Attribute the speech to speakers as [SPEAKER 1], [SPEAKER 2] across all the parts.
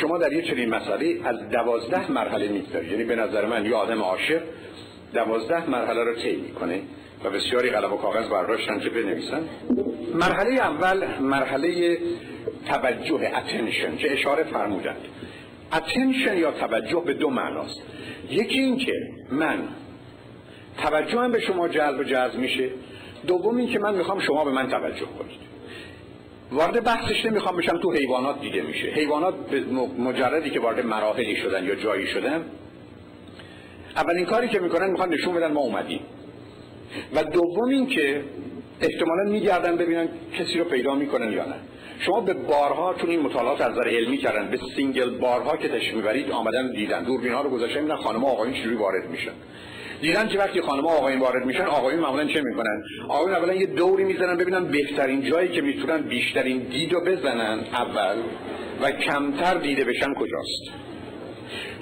[SPEAKER 1] شما در یه چنین مسئله از دوازده مرحله می‌گذارید یعنی به نظر من یه آدم عاشق دوازده مرحله رو طی می‌کنه و بسیاری قلم و کاغذ برداشتن که بنویسن. مرحله اول مرحله توجه اتنشن که اشاره فرمودند. اتنشن یا توجه به دو معناست. یکی این که من توجهم به شما جلب و جذب میشه. دوم این که من می‌خوام شما به من توجه کنید. وارد بحثش نمی‌خوام بشم تو حیوانات دیده میشه. حیوانات به مجردی که وارد مراحلی شدن یا جایی شدن اولین کاری که می‌کنن می‌خوان نشون بدن ما اومدیم. و دوم این که احتمالا میگردن ببینن کسی رو پیدا می‌کنن یا نه. شما به بارها چون این مطالعات از نظر علمی کردن به single bar ها که تشریف می‌برید آمدن دیدن. دوربین ها رو گذاشتن دیدن خانم آقایون چجوری وارد میشن. دیدن که وقتی خانم آقایون وارد میشن آقایون معمولا چه می‌کنن؟ آقایون اولا یه دوری می‌زنن ببینن بهترین جایی که می‌تونن بیشترین دید رو بزنن اول و کمتر دیده بشن کجاست؟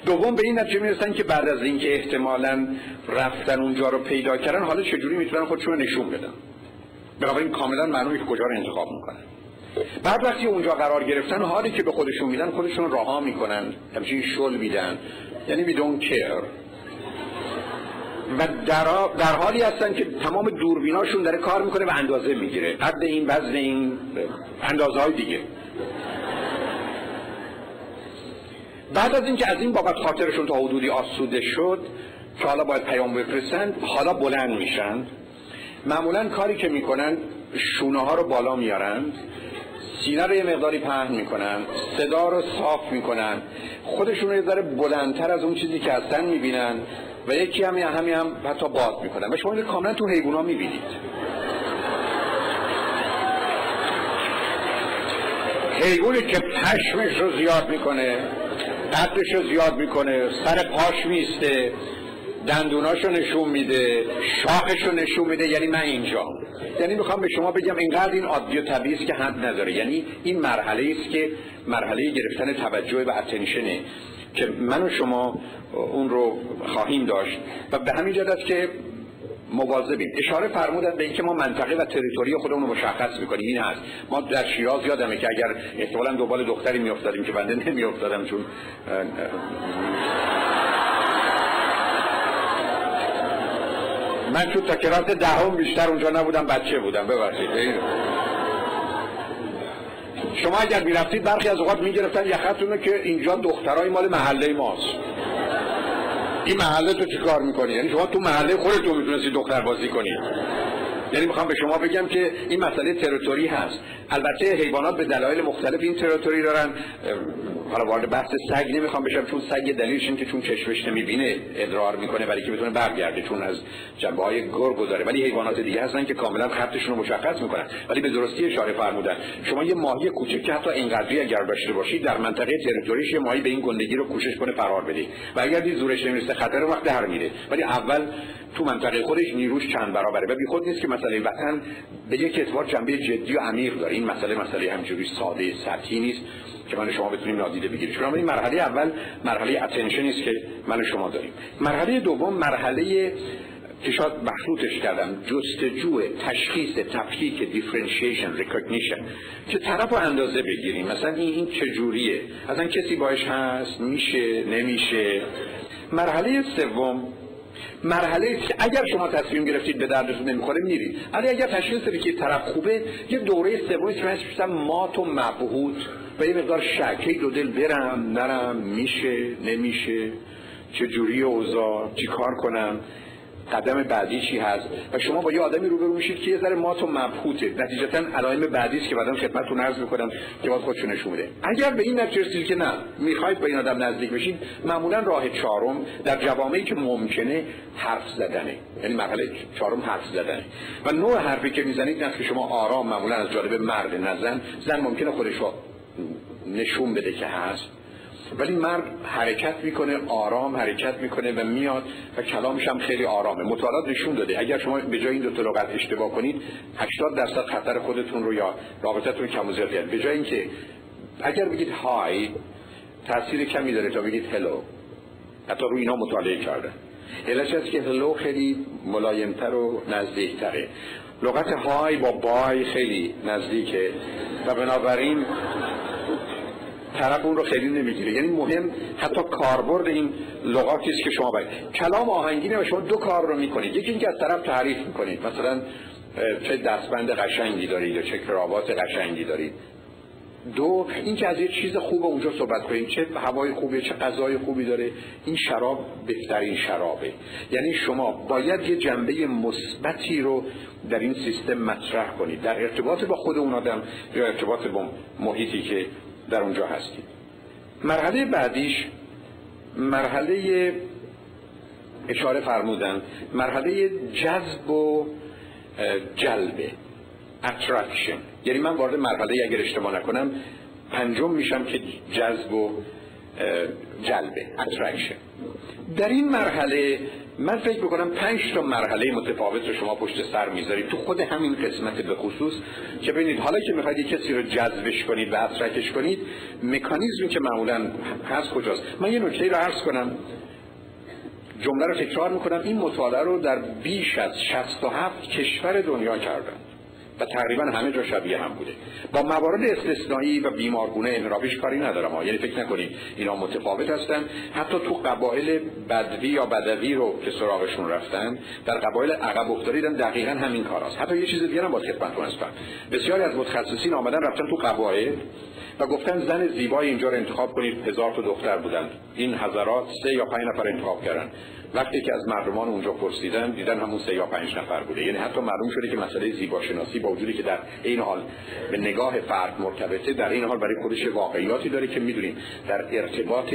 [SPEAKER 1] دوم به این نتیجه می‌رسن که بعد از اینکه احتمالا رفتن اونجا رو پیدا کردن حالا چجوری می‌تونن خودشون نشون بدن؟ بنابراین کاملا معلومه که کجا رو انتخاب می‌کنن. بعد وقتی اونجا قرار گرفتن حالی که به خودشون میدن خودشون رها می‌کنن. همچین شل میدن. یعنی don't care. و در, در حالی هستن که تمام دوربیناشون داره کار می‌کنه و اندازه می‌گیره. قد این وزن این اندازه های دیگه. بعد از اینکه از این بابت خاطرشون تا حدودی آسوده شد که حالا باید پیام بفرستند حالا بلند میشن. معمولا کاری که می‌کنن شونه ها رو بالا میارند سینه رو یه مقداری پهن می‌کنن صدا رو صاف می‌کنن. خودشون رو یه ذره بلندتر از اون چیزی که هستن می‌بینن. و یکی هم همی هم حتی باد می‌کنن. و شما این کاملا تو حیوان ها می‌بینید. حیوانی که پشمش رو زیاد می‌کنه قدرش رو زیاد می‌کنه سر پاش میسته دندوناشو نشون میده شاخشو نشون میده یعنی من اینجا. یعنی می‌خوام به شما بگم اینقدر این عادی و طبیعی که حد نداره. یعنی این مرحله است که مرحله گرفتن توجه و اتنشنه که من و شما اون رو خواهیم داشت. و به همین جهت که مواظبیم. اشاره فرمودن به اینکه ما منطقه و تریتوری خودمون رو مشخص می‌کنیم. این هست. ما در شیراز یادمه که اگر احتمالا دوبال دختری میافتادیم که بنده نمیافتادم چون من چون تا کلاس دهم بیشتر اونجا نبودم بچه بودم. ببخشید. شما اگر می‌رفتید برخی از اوقات می‌گرفتن یخطونه که اینجا دخترای مال محله ماست این محله تو چی کار می‌کنی؟ یعنی شما تو محله خودتون می‌تونستی دختر بازی کنی یعنی می‌خوام به شما بگم که این مسئله تریتوری هست. البته حیوانات به دلایل مختلف این تریتوری دارن. حالا وارد بحث سگ نمی‌خوام بشم چون سگ دلیلش این که چون چشمش نمی‌بینه ادرار می‌کنه برای که بتونه برگرده چون از جنبه های گرگ داره ولی حیوانات دیگه هستن که کاملا خطشون رو مشخص می‌کنن. ولی به درستی اشاره فرمودن. شما یه ماهی کوچک که حتی اینقدری اگر داشته باشید در منطقه territory ش یه ماهی به این گندگی رو کوشش کنه فرار بده و اگر دید زورش نمی‌رسه خطر وقت در میره. ولی اول تو منطقه خودش نیروش چند برابره. و بی خود نیست که مسئله. وطن به یک اعتبار جنبه جدی و عمیق داره. این مسئله مسئله همجوری ساده سطحی نیست که من شما بتونیم نادیده بگیریم. چون این مرحله اول مرحله attention است که من شما داریم. مرحله دوم مرحله که شاید مخلوطش کردم جستجو تشخیص تفکیک differentiation recognition که طرف رو اندازه بگیریم. مثلا این این چجوریه؟ اصلا کسی باش هست؟ میشه؟ نمیشه؟ مرحله سوم مرحله اگر شما تصمیم گرفتید به دردتون نمی‌خوره میرید. ولی اگر تشخیص بدید که طرف خوبه یه دوره سومی که من مات و مبهوت. و یه مقدار شک دو دل برم نرم میشه نمیشه چه جوری اوضاع چی کار کنم. قدم بعدی چی هست؟ و شما با یه آدمی روبرو میشید که یه ذره مات و مبهوته. نتیجتا علائم بعدی است که بعدم خدمتتون عرض می‌کنم که باید خودشون نشون میده. اگر به این نتیجه رسیدید که نه می‌خواید با این آدم نزدیک بشید معمولا راه چهارم در جوامعی که ممکنه حرف زدنه. یعنی مرحله چهارم حرف زدنه. و نوع حرفی که می‌زنید نه که شما آرام معمولا از جانب مرد نزن زن ممکنه خودش نشون بده که هست. ولی مرد حرکت می‌کنه آرام حرکت می‌کنه و میاد و کلامش هم خیلی آرامه. مطالعات نشون داده. اگر شما به جای این دو تا لغت اشتباه کنید 80 درصد خطر خودتون رو یا رابطتون کم و زیاد به جای اینکه اگر بگید های تاثیر کمی داره تا بگید هلو حتی روی اینا مطالعه کرده. علتش است که هلو خیلی ملایمتر و نزدیکتره. لغت های با بای خیلی نزدیکه. و بنابراین طرف اون رو خیلی نمی‌گیره. یعنی مهم حتی کاربرد این لغاتی است که شما باید. کلام آهنگینه و شما دو کار رو می‌کنید. یکی اینکه از طرف تعریف می‌کنید. مثلا چه دستبند قشنگی دارید یا چه کراوات قشنگی دارید. دو اینکه از یه چیز خوب اونجا صحبت کنیم چه هوای خوبه چه غذای خوبی داره. این شراب بهترین شرابه. یعنی شما باید یه جنبه مثبتی رو در این سیستم مطرح کنید. در ارتباط با خود اون آدم یا ارتباط با محیطی که در اونجا هستید مرحله بعدیش مرحله اشاره فرمودن مرحله جذب و جلبه attraction یعنی من وارد مرحله اگر اشتباه نکنم پنجم میشم که جذب و جلبه attraction در این مرحله من فکر می‌کنم پنج تا مرحله متفاوت رو شما پشت سر می‌ذارید. تو خود همین قسمت به خصوص که ببینید حالا که می‌خواید کسی رو جذبش کنید و اترکش کنید مکانیزمی که معمولا هست کجاست؟ من یه نکته رو عرض کنم. جمله رو تکرار می‌کنم. این مطالعه رو در بیش از 67 کشور دنیا کردن و تقریبا همه جا شبیه هم بوده. با موارد استثنایی و بیمارگونه انحرافیش کاری ندارم یعنی فکر نکنید اینا متفاوت هستن. حتی تو قبایل بدوی یا بدوی رو که سراغشون رفتن در قبایل عقب افتادیدن دقیقا همین کار است حتی یه چیز دیگه هم با خدمتتون هستم. بسیاری از متخصصین آمدن رفتن تو قبایل. و گفتن زن زیبای اینجا رو انتخاب کنید. هزار تا دختر بودن این حضرات سه یا پنج نفر انتخاب کردن وقتی که از مردمان اونجا پرسیدن دیدن همون سه یا پنج نفر بوده. یعنی حتی معلوم شده که مسئله زیباشناسی با وجودی که در این حال به نگاه فرد مرتبطه در این حال برای خودش واقعیاتی داره که می‌دونیم در ارتباط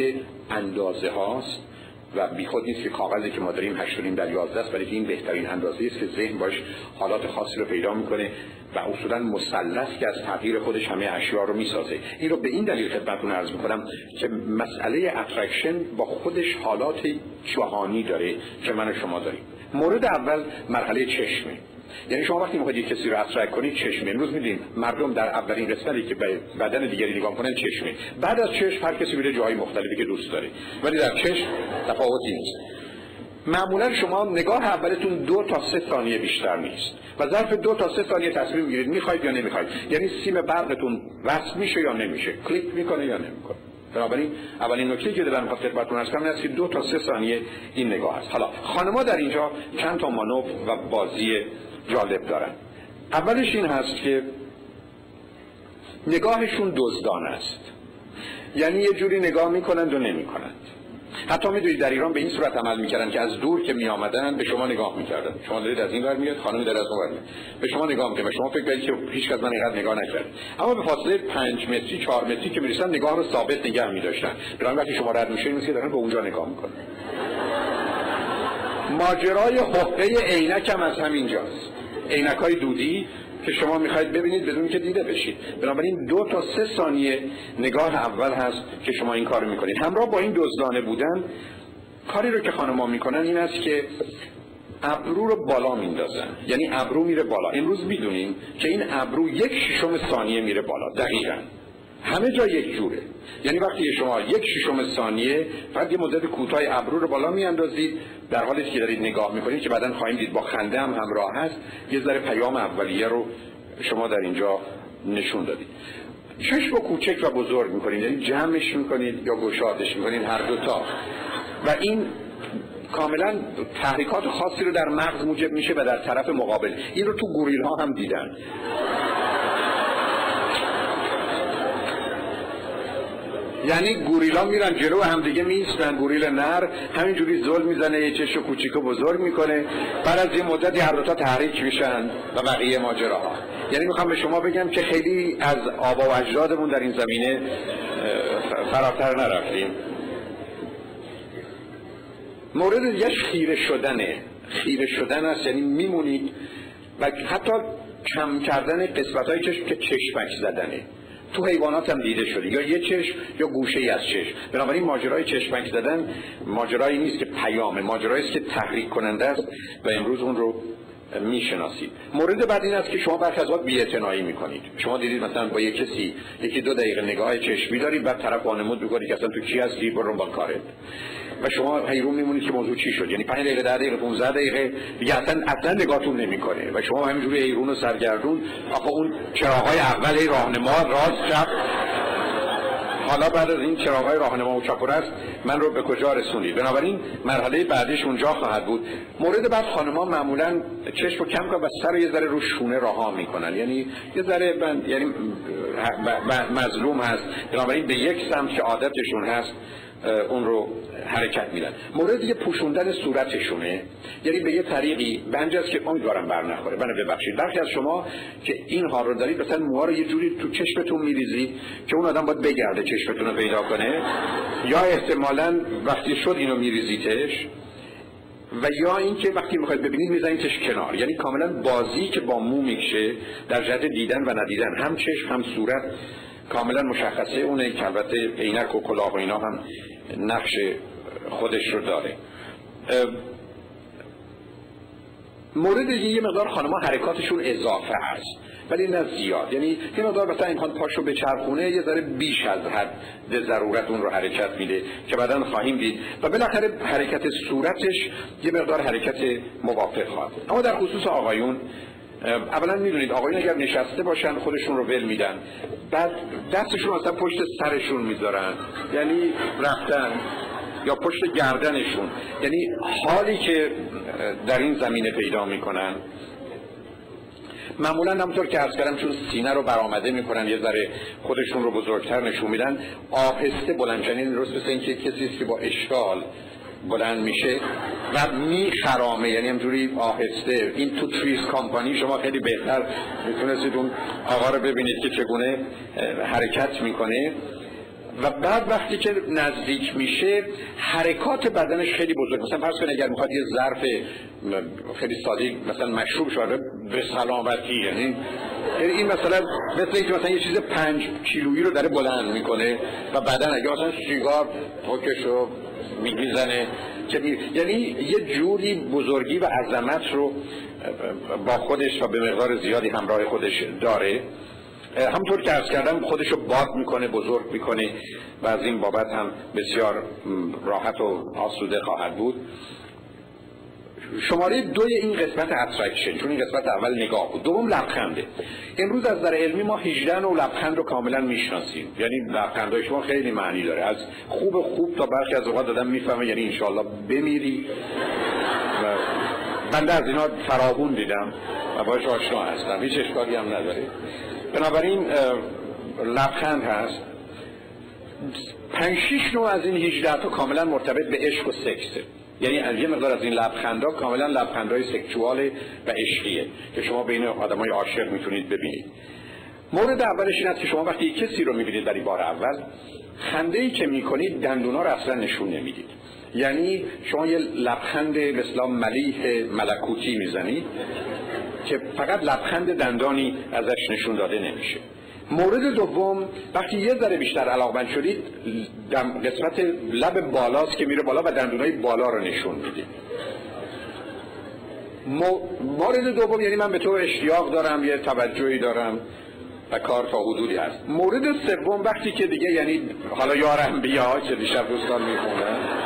[SPEAKER 1] اندازه هاست و بیخود نیست که کاغذی که ما داریم 8 در 11 است ولی این بهترین اندازه است که ذهن باش حالات خاصی رو پیدا می‌کنه و اصولا مثلث که از تغییر خودش همه اشیاء رو می‌سازه. این رو به این دلیل خدمتتون عرض می‌کنم که مسئله attraction با خودش حالات جهانی داره که من و شما داریم. مورد اول مرحله چشمه. یعنی شما وقتی می‌خواید کسی رو attract کنید چشمه. امروز میدین مردم در اولین قسمتی که به بدن دیگری نگاه کنن چشمه. بعد از چشم هر کسی میره جای مختلفی که دوست داره. ولی در چشم تفاوتی نیست. معمولا شما نگاه اولتون دو تا سه ثانیه بیشتر نیست. و ظرف دو تا سه ثانیه تصمیم می‌گیرید می‌خواید یا نمی‌خواید. یعنی سیم برقتون وصل میشه یا نمیشه. کلیک می‌کنه یا نمی‌کنه. بنابراین اولین نکته که دارم خاطر خدمتتون این است که دو تا سه ثانیه این نگاه است. حالا خانم‌ها در اینجا چند تا مانور و بازی جالب دارن. اولش این هست که نگاهشون دزدان است. یعنی یه جوری نگاه می‌کنند و نمی‌کنند. حتی می‌دونید در ایران به این صورت عمل می‌کردن که از دور که میآمدن به شما نگاه می‌کردن. شما دارید از این ور میاد خانم در از اون به شما نگاه می‌کنه شما فکر کنید که هیچ کس من اینقدر نگاه نکرد. اما به فاصله 5 متری 4 متری که می‌رسن نگاه رو ثابت نگه میداشتن. برای وقتی شما رد میشین میشه دارن به اونجا نگاه می‌کنن. ماجرای حقه عینک هم از همینجاست. عینک های دودی که شما می‌خواید ببینید بدون که دیده بشید. بنابراین دو تا سه ثانیه نگاه اول هست که شما این کار می‌کنید. همراه با این دزدانه بودن کاری رو که خانم‌ها می‌کنن این است که ابرو رو بالا میندازن. یعنی ابرو میره بالا. امروز می‌دونیم که این ابرو یک ششم ثانیه میره بالا. دقیقا. همه جا یک جوره. یعنی وقتی شما یک ششم ثانیه فقط یه مدت کوتاه ابرو رو بالا میاندازید در حالی که دارید نگاه می‌کنید که بعدا خواهیم دید با خنده هم همراه هست یه ذره پیام اولیه رو شما در اینجا نشون دادید. چشم و کوچک و بزرگ می‌کنید یعنی جمعش می‌کنید یا گشادش می‌کنید هر دوتا و این کاملا تحریکات خاصی رو در مغز موجب میشه و در طرف مقابل. این رو تو گوریل ها هم دیدن. یعنی گوریلا میرن جلو هم دیگه میستن گوریل نر همینجوری زل می‌زنه یه چش کوچیک و بزرگ می‌کنه. بعد از یه مدتی هر دوتا تحریک میشن و بقیه ماجراها. یعنی می‌خوام به شما بگم که خیلی از آبا و اجدادمون در این زمینه فراتر نرفتیم. مورد یه خیره شدنه. خیره شدن است یعنی میمونید و حتی کم کردن قسمت های چشم که چشمک زدنه. تو حیوانات هم دیده شده یا یه چشم یا گوشه ای از چشم. بنابراین ماجرای چشمک زدن ماجرایی نیست که پیامه. ماجرایی است که تحریک کننده است و امروز اون رو می‌شناسید. مورد بعد این است که شما برخی از وقت بی‌اعتنایی می‌کنید. شما دیدید مثلا با یک کسی یکی دو دقیقه نگاه چشمی دارید بعد طرف وانمود می‌کنید که اصلا تو چی هستی برو با کارت. و شما حیرون میمونید که موضوع چی شد؟ یعنی 5 دقیقه 10 دقیقه 15 دقیقه؟ دیگه اصلا اصلا نگاهتون نمی‌کنه و شما همینجوری حیرون و سرگردون. آقا اون چراغای اول راهنما راست چپ. حالا بعد از این چراغای راهنما و چاپور است. من رو به کجا رسونید؟ بنابراین مرحله بعدش اونجا خواهد بود. مورد بعد خانما معمولا چشم رو کم کنن و سر یه ذره رو شونه راها می‌کنن. یعنی یه ذره یعنی مظلوم هست. بنابراین به یک سمت که عادتشون هست اون رو حرکت میدن. مورد دیگه پوشوندن صورتشونه. یعنی به یه طریقی بنج است که امیدوارم بر نخوره. بنا ببخشید. برخی از شما که این حال رو دارید مثلا موها رو یه جوری تو چشمتون میریزید که اون آدم باید بگرده چشمتون رو پیدا کنه. یا احتمالا وقتی شد اینو میریزیدش. و یا اینکه وقتی می‌خواید ببینید میزنیدش کنار. یعنی کاملا بازی که با مو می‌کشه در جهت دیدن و ندیدن. هم چشم هم صورت. کاملا مشخصه. اونه که البته عینک و کلاه و اینا هم نقش خودش رو داره. مورد یه مقدار خانمها حرکاتشون اضافه هست ولی نه زیاد. یعنی یه مقدار مثلا امکان پاشو به چرخونه یه ذره بیش از حد ضرورت اون رو حرکت میده که بعدا خواهیم دید. و بالاخره حرکت صورتش یه مقدار حرکت موافق خواهد اما در خصوص آقایون اولا می‌دونید آقایون اگر نشسته باشن خودشون رو ول میدن. بعد دستشون اصلا پشت سرشون می‌ذارن. یعنی رفتن یا پشت گردنشون. یعنی حالی که در این زمینه پیدا می‌کنن. معمولا همونطور که عرض کردم چون سینه رو برآمده می‌کنن یه ذره خودشون رو بزرگتر نشون میدن آهسته بلند یعنی درست مثل اینکه کسی که با اشکال بلند میشه. و میخرامه یعنی همجوری آهسته. این تو تریس کامپانی شما خیلی بهتر می‌تونستید اون آقا رو ببینید که چگونه حرکت می‌کنه. و بعد وقتی که نزدیک میشه حرکات بدنش خیلی بزرگ. مثلا فرض کنید اگر می‌خواد یه ظرف خیلی ساده مثلا مشروب شده به سلامتی یعنی این مثلا مثل اینکه مثلا یه چیز پنج کیلویی رو داره بلند می‌کنه و بعدا اگه مثلا سیگار پاکشو می‌زنه که یعنی یه جوری بزرگی و عظمت رو با خودش و به مقدار زیادی همراه خودش داره. همطور که ارز کردم خودش رو باد می‌کنه بزرگ می‌کنه و از این بابت هم بسیار راحت و آسوده خواهد بود. شماره دوی این قسمت اترکشن چون این قسمت اول نگاه بود. دوم لبخنده. امروز از در علمی ما 18 و لبخند رو کاملا می‌شناسیم. یعنی لبخندهای شما خیلی معنی داره. از خوب خوب تا برخی از اوقات دادم می‌فهمه یعنی انشالله بمیری. و بنده از اینا فراغون دیدم و باش آشنا هستم. هیچ اشکالی هم نداره. بنابراین لبخند هست. پنج شیش نوع از این 18 تا کاملا مرتبط به عشق و سکسه. یعنی از یه مقدار از این لبخندا کاملا لبخندهای سکشوال و عشقیه که شما بین آدمای عاشق می‌تونید ببینید. مورد اولش این است که شما وقتی کسی رو می‌بینید برای بار اول خنده ای که می‌کنید دندونا رو اصلا نشون نمی‌دید. یعنی شما یه لبخند مثلا ملیح ملکوتی می‌زنید که فقط لبخند دندانی ازش نشون داده نمیشه. مورد دوم وقتی یه ذره بیشتر علاقمند شدید قسمت لب بالاست که میره بالا و دندونای بالا رو نشون می‌دید مورد دوم یعنی من به تو اشتیاق دارم یه توجهی دارم و کار تا حدودی هست. مورد سوم وقتی که دیگه یعنی حالا یارم بیا که دیشب دوستان می‌خونن.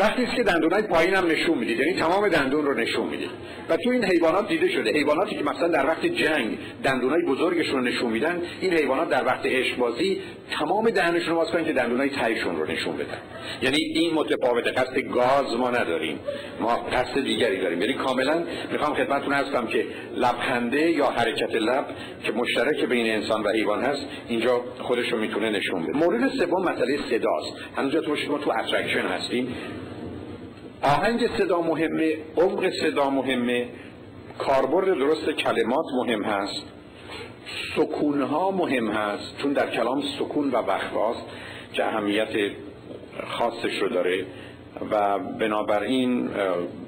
[SPEAKER 1] وقتی که دندونای پایین هم نشون می‌دید یعنی تمام دندون رو نشون می‌دید. و تو این حیوانات دیده شده. حیواناتی که مثلا در وقت جنگ دندونای بزرگشون رو نشون میدن این حیوانات در وقت عشق بازی تمام دهنشون رو باز که دندونای تایشون رو نشون بدن. یعنی این متفاوته قصد گاز ما نداریم. ما قصد دیگری داریم. یعنی کاملا می‌خوام خدمتتون هستم که لبخنده یا حرکت لب که مشترک بین انسان و حیوان هست اینجا خودش رو می‌تونه نشون بده. مورد سوم مسئله صداست. هنوز تو ما تو attraction هستیم. آهنگ صدا مهمه عمق صدا مهمه کاربرد درست کلمات مهم هست. سکونها مهم هست. چون در کلام سکون و وقفاست که اهمیت خاصش رو داره و بنابراین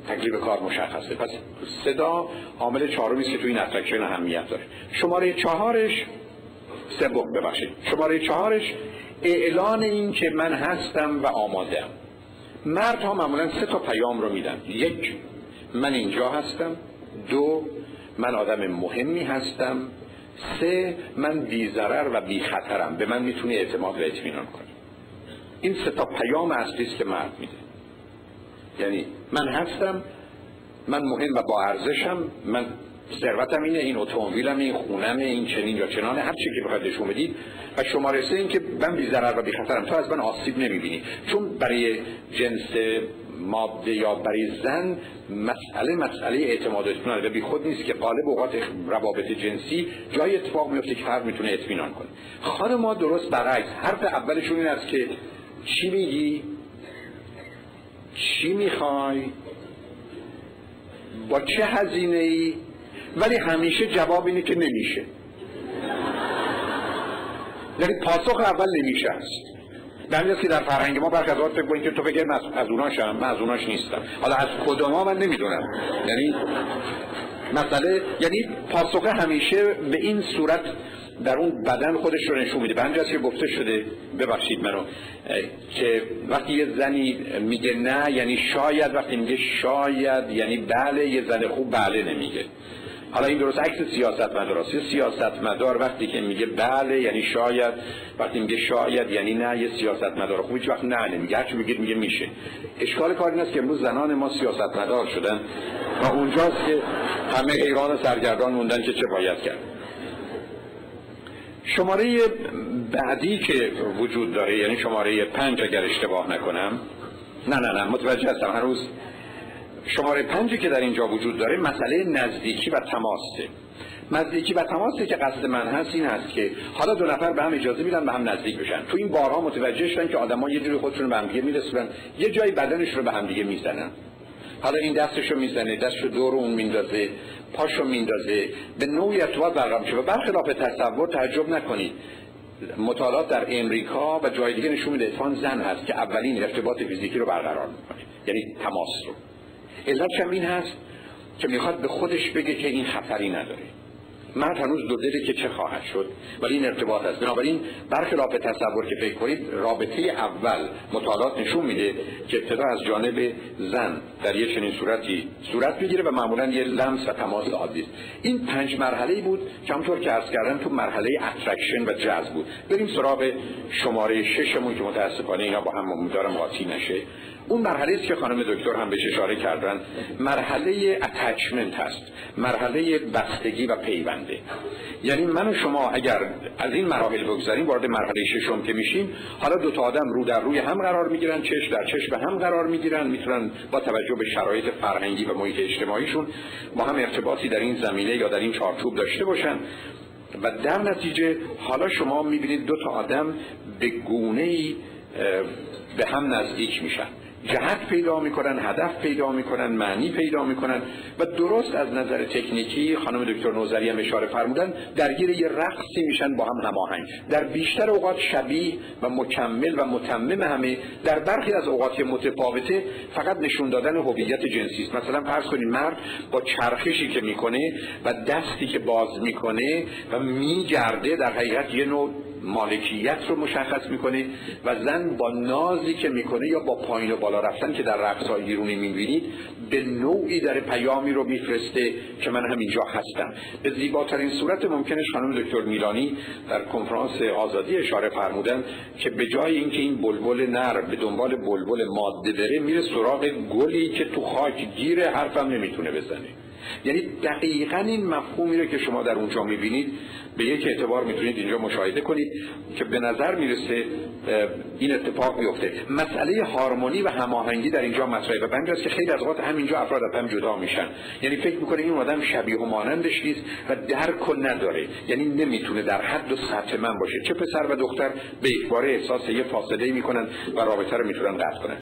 [SPEAKER 1] تکلیف کار مشخصه. پس صدا عامل چهارمی که تو این attraction اهمیت داره. شماره چهارش سوم ببخشید. شماره چهارش اعلان این که من هستم و آمادم ها معمولا سه تا پیام رو میدن. یک من اینجا هستم. دو من آدم مهمی هستم. سه من بی‌ضرر و بی خطرم. به من می‌تونی اعتماد و اطمینان کنی. این سه تا پیام اصلی است که مرد میده. یعنی من هستم من مهم و با ارزشم من ثروتم اینه این اتومبیلم این خونم این چنین یا چنان هر چی که بخواید نشون بدید. و شماره سه این که من بی ضرر و بی خطرم تو از من آسیب نمی‌بینی. چون برای جنس ماده یا برای زن مسئله مسئله اعتماد اطمینان. و بی خود نیست که قالب اوقات روابط جنسی جای اتفاق میفته که فرد می‌تونه اطمینان کنه. خانم ما درست برعکس. حرف اولشون این است که چی میگی؟ چی می‌خوای؟ با چه هزینه ای ولی همیشه جواب اینه که نمیشه. یعنی پاسخ اول نمیشه است. در که در فرهنگ ما برخی از فکر که تو بگه از, از اوناشم من از اوناش نیستم. حالا از کدوم من نمی‌دونم. یعنی مسئله یعنی پاسخ همیشه به این صورت در اون بدن خودش رو نشون میده. به که گفته شده ببخشید منو که وقتی یه زنی میگه نه یعنی شاید وقتی میگه شاید یعنی بله یه زن خوب بله نمیگه. حالا این درست عکس سیاست مدار یه سیاست مدار وقتی که میگه بله یعنی شاید. وقتی میگه شاید یعنی نه. یه سیاست مدار خوب هیچ وقت نه نمیگه. هرچی میگه میگه میشه. اشکال کار این است که امروز زنان ما سیاست مدار شدن و اونجاست که همه ایران سرگردان موندن که چه باید کرد. شماره بعدی که وجود داره یعنی شماره پنج اگر اشتباه نکنم. نه نه نه. متوجه هستم. هر روز شماره پنجی که در اینجا وجود داره مسئله نزدیکی و تماسه. نزدیکی و تماسی که قصد من هست این هست که حالا دو نفر به هم اجازه میدن به هم نزدیک بشن. تو این بارها متوجه شدن که آدما یه جوری خودشون به هم دیگه میرسونن. یه جایی بدنش رو به هم دیگه می‌زنن. حالا این دستشو می‌زنه دستشو دور اون میندازه پاشو میندازه به نوعی ارتباط برقرار میشه و برخلاف تصور تعجب نکنید. مطالعات در امریکا و جای دیگه نشون میده زن هست که اولین ارتباط فیزیکی رو برقرار می‌کنه یعنی تماس رو. علتش هم این هست که می‌خواد به خودش بگه که این خطری نداره. من هنوز دو که چه خواهد شد ولی این ارتباط است. بنابراین برخلاف تصور که فکر کنید رابطه اول مطالعات نشون میده که ابتدا از جانب زن در یه چنین صورتی صورت می‌گیره و معمولا یه لمس و تماس عادی است. این پنج مرحله بود که همطور که عرض کردم تو مرحله attraction و جذب بود. بریم سراغ شماره ششمون که متاسفانه اینا با هم امیدوارم قاطی نشه. اون مرحله است که خانم دکتر هم بهش اشاره کردن. مرحله attachment هست. مرحله بستگی و یعنی من و شما اگر از این مراحل بگذاریم وارد مرحله ششم که میشیم حالا دو تا آدم رو در روی هم قرار می‌گیرن چش در چش به هم قرار می‌گیرن می‌تونن با توجه به شرایط فرهنگی و محیط اجتماعیشون با هم ارتباطی در این زمینه یا در این چارچوب داشته باشن. و در نتیجه حالا شما می‌بینید دو تا آدم به گونه ای به هم نزدیک میشن. جهت پیدا می‌کنن هدف پیدا می‌کنن معنی پیدا می‌کنن و درست از نظر تکنیکی خانم دکتر نوزری هم اشاره فرمودن درگیر یه رقصی میشن با هم هماهنگ. در بیشتر اوقات شبیه و مکمل و متمم همه در برخی از اوقات متفاوته فقط نشون دادن هویت جنسی است. مثلا فرض کنید مرد با چرخشی که می‌کنه و دستی که باز می‌کنه و میگرده در حقیقت یه نوع مالکیت رو مشخص می‌کنه و زن با نازی که می‌کنه یا با پایین و بالا رفتن که در رقصهای ایرونی می‌بینید به نوعی در پیامی رو میفرسته که من همینجا هستم. به زیباترین صورت ممکنش خانم دکتر میلانی در کنفرانس آزادی اشاره فرمودن که به جای اینکه این بلبل نر به دنبال بلبل ماده بره میره سراغ گلی که تو خاک گیره حرفم نمی‌تونه بزنه. یعنی دقیقا این مفهومی رو که شما در اونجا می‌بینید به یک اعتبار می‌تونید اینجا مشاهده کنید که به نظر می‌رسه این اتفاق میفته مسئله هارمونی و هماهنگی در اینجا مطرحه و بنجاست که خیلی از اوقات همینجا افراد هم جدا میشن. یعنی فکر می‌کنه این آدم شبیه و مانندش نیست و درک و نداره. یعنی نمی‌تونه در حد و سطح من باشه. چه پسر و دختر به یک احساس یه فاصله می‌کنن و رابطه رو می‌تونن قطع کنن.